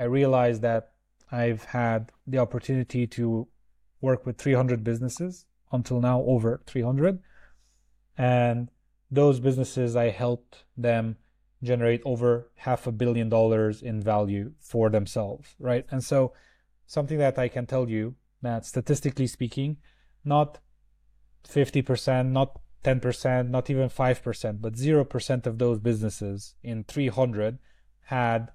I realized that I've had the opportunity to work with 300 businesses until now, over 300. And those businesses, I helped them generate over half a billion dollars in value for themselves, right? And so, something that I can tell you that statistically speaking, not 50%, not 10%, not even 5%, but 0% of those businesses in 300 had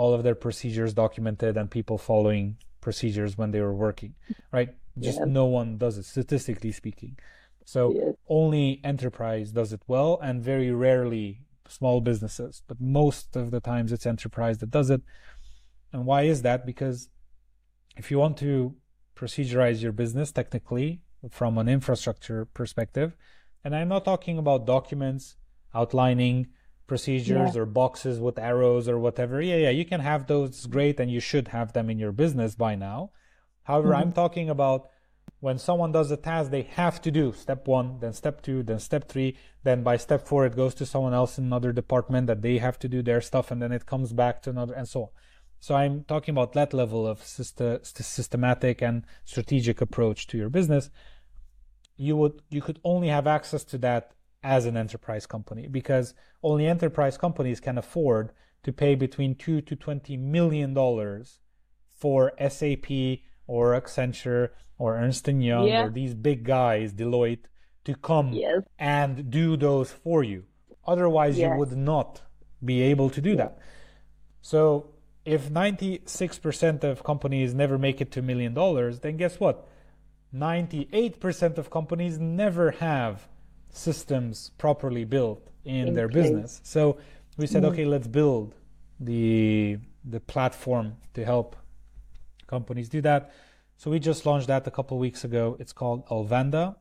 all of their procedures documented and people following procedures when they were working, right? Just yeah. no one does it, statistically speaking. So yeah. only enterprise does it well, and very rarely small businesses. But most of the times it's enterprise that does it. And why is that? Because if you want to procedurize your business technically from an infrastructure perspective, and I'm not talking about documents outlining procedures yeah. or boxes with arrows or whatever. Yeah, yeah, you can have those great and you should have them in your business by now. However, mm-hmm. I'm talking about when someone does a task they have to do step one, then step two, then step three, then by step four it goes to someone else in another department that they have to do their stuff and then it comes back to another and so on. So I'm talking about that level of systematic and strategic approach to your business. You would you could only have access to that as an enterprise company because only enterprise companies can afford to pay between 2 to 20 million dollars for SAP or Accenture or Ernst Young yeah. or these big guys Deloitte to come yes. and do those for you otherwise yes. you would not be able to do that so if 96% of companies never make it to a million dollars then guess what 98% of companies never have systems properly built in, in their place. business. So we said, mm-hmm. okay, let's build the the platform to help companies do that. So we just launched that a couple weeks ago. It's called Alvanda.